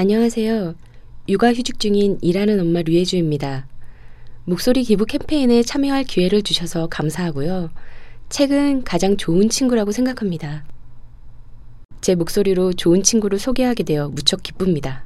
안녕하세요. 육아 휴직 중인 일하는 엄마 류혜주입니다. 목소리 기부 캠페인에 참여할 기회를 주셔서 감사하고요. 책은 가장 좋은 친구라고 생각합니다. 제 목소리로 좋은 친구를 소개하게 되어 무척 기쁩니다.